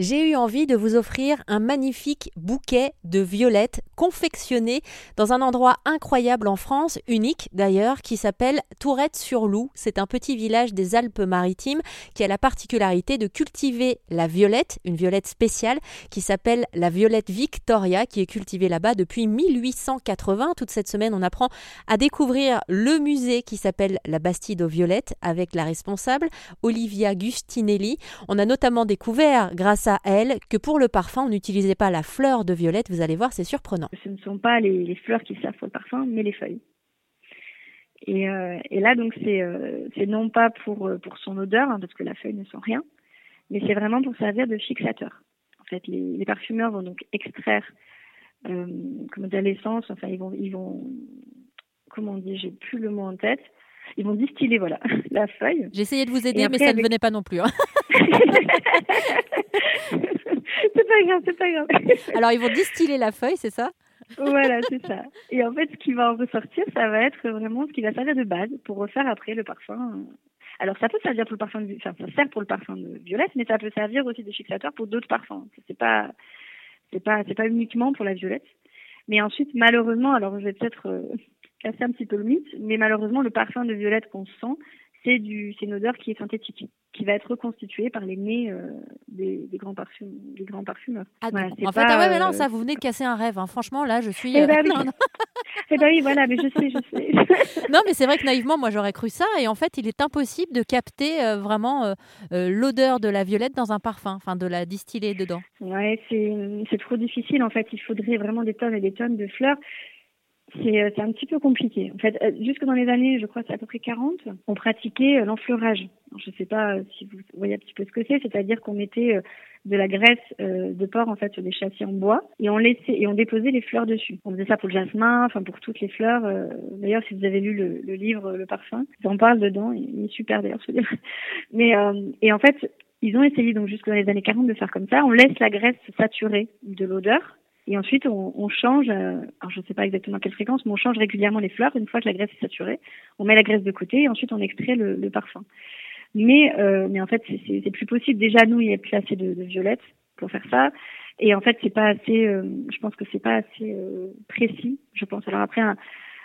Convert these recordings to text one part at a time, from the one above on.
j'ai eu envie de vous offrir un magnifique bouquet de violettes confectionnées dans un endroit incroyable en France, unique d'ailleurs, qui s'appelle Tourette-sur-Loup. C'est un petit village des Alpes-Maritimes qui a la particularité de cultiver la violette, une violette spéciale qui s'appelle la violette Victoria, qui est cultivée là-bas depuis 1880. Toute cette semaine, on apprend à découvrir le musée qui s'appelle la Bastide aux Violettes avec la responsable Olivia Gustinelli. On a notamment découvert, grâce à elle que pour le parfum, on n'utilisait pas la fleur de violette. Vous allez voir, c'est surprenant. Ce ne sont pas les, fleurs qui servent pour le parfum, mais les feuilles. Et, euh, là, donc, euh, c'est non pas pour, euh, pour son odeur, hein, parce que la feuille ne sent rien, mais c'est vraiment pour servir de fixateur. En fait, les, parfumeurs vont donc extraire, comment dire, l'essence. Enfin, ils vont, ils vont, comment on dit, j'ai plus le mot en tête. Ils vont distiller, voilà, la feuille. Essayé de vous aider, mais ça ne venait pas non plus. Hein. c'est pas grave, c'est pas grave. Alors, ils vont distiller la feuille, c'est ça? Voilà, c'est ça. Et en fait, ce qui va en ressortir, ça va être vraiment ce qui va servir de base pour refaire après le parfum. Alors, ça peut servir pour le parfum de, enfin, ça sert pour le parfum de violette, mais ça peut servir aussi de fixateur pour d'autres parfums. C'est pas, c'est pas, c'est pas uniquement pour la violette. Mais ensuite, malheureusement, alors je vais peut-être euh, casser un petit peu le mythe, mais malheureusement, le parfum de violette qu'on sent, c'est du, c'est une odeur qui est synthétique, qui va être reconstituée par les nez euh, des, des, grands parfum, des grands parfumeurs. Ah, en fait, ah ouais, mais non, euh, ça, vous venez de casser un rêve. Hein. Franchement, là, je suis. Eh ben, oui. eh ben oui, voilà, mais je sais, je sais. non, mais c'est vrai que naïvement, moi, j'aurais cru ça, et en fait, il est impossible de capter euh, vraiment l'odeur de la violette dans un parfum, enfin, de la distiller dedans. Ouais, c'est, c'est trop difficile. En fait, il faudrait vraiment des tonnes et des tonnes de fleurs. Euh, c'est un petit peu compliqué. En fait, euh, jusque dans les années, je crois, c'est à peu près 40, on pratiquait euh, l'enfleurage. Je ne sais pas si vous voyez un petit peu ce que c'est, c'est-à-dire qu'on mettait de la graisse de porc en fait sur des châssis en bois et on laissait et on déposait les fleurs dessus. On faisait ça pour le jasmin, enfin pour toutes les fleurs. D'ailleurs, si vous avez lu le, livre Le Parfum, j'en parle dedans. Il est super d'ailleurs ce livre. Mais et en fait, ils ont essayé donc jusque dans les années 40 de faire comme ça. On laisse la graisse saturer de l'odeur et ensuite, on, on change, euh, alors je ne sais pas exactement à quelle fréquence, mais on change régulièrement les fleurs. Une fois que la graisse est saturée, on met la graisse de côté et ensuite on extrait le, le parfum. Mais, euh, mais en fait, c'est plus possible. Déjà, nous, il n'y a plus assez de, de violettes pour faire ça. Et en fait, c'est pas assez, euh, je pense que c'est pas assez euh, précis, je pense. Alors après, un,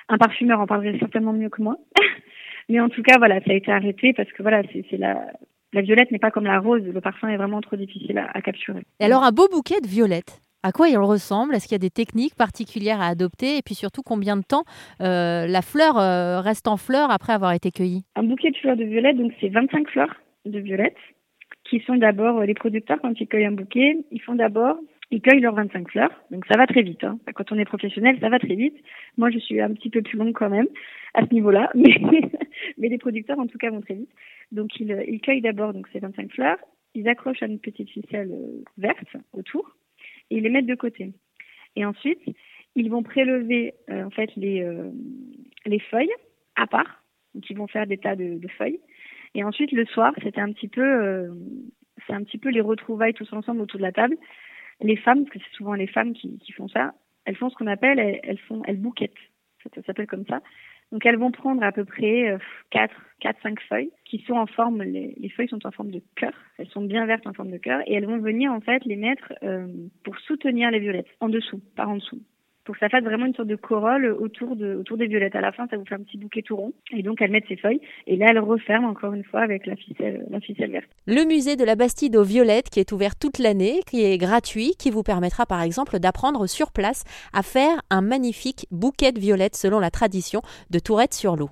un parfumeur en parlerait certainement mieux que moi. mais en tout cas, voilà, ça a été arrêté parce que voilà, c'est la, la violette n'est pas comme la rose. Le parfum est vraiment trop difficile à, à capturer. Et alors, un beau bouquet de violettes à quoi il ressemble? Est-ce qu'il y a des techniques particulières à adopter? Et puis surtout, combien de temps euh, la fleur euh, reste en fleur après avoir été cueillie? Un bouquet de fleurs de violettes, donc c'est 25 fleurs de violettes qui sont d'abord euh, les producteurs quand ils cueillent un bouquet, ils font d'abord ils cueillent leurs 25 fleurs, donc ça va très vite. Hein. Quand on est professionnel, ça va très vite. Moi, je suis un petit peu plus longue quand même à ce niveau-là, mais, les producteurs, en tout cas, vont très vite. Donc, ils, cueillent d'abord ces 25 fleurs, ils accrochent à une petite ficelle verte autour, et les mettre de côté. Et ensuite, ils vont prélever euh, en fait les, euh, les feuilles à part. Donc ils vont faire des tas de, feuilles. Et ensuite le soir, c'était un petit peu euh, c'est un petit peu les retrouvailles tous ensemble autour de la table. Les femmes, parce que c'est souvent les femmes qui, font ça, elles font ce qu'on appelle elles font elles bouquettent. Ça s'appelle comme ça. Donc elles vont prendre à peu près 4, 4, 5 feuilles qui sont en forme, les, les, feuilles sont en forme de cœur, elles sont bien vertes en forme de cœur et elles vont venir en fait les mettre euh, pour soutenir les violettes en dessous, par en dessous pour que ça fasse vraiment une sorte de corolle autour de autour des violettes. À la fin, ça vous fait un petit bouquet tout rond. Et donc, elles mettent ses feuilles. Et là, elles referment encore une fois avec la ficelle, la ficelle verte. Le musée de la Bastide aux Violettes, qui est ouvert toute l'année, qui est gratuit, qui vous permettra par exemple d'apprendre sur place à faire un magnifique bouquet de violettes selon la tradition de Tourette sur l'eau.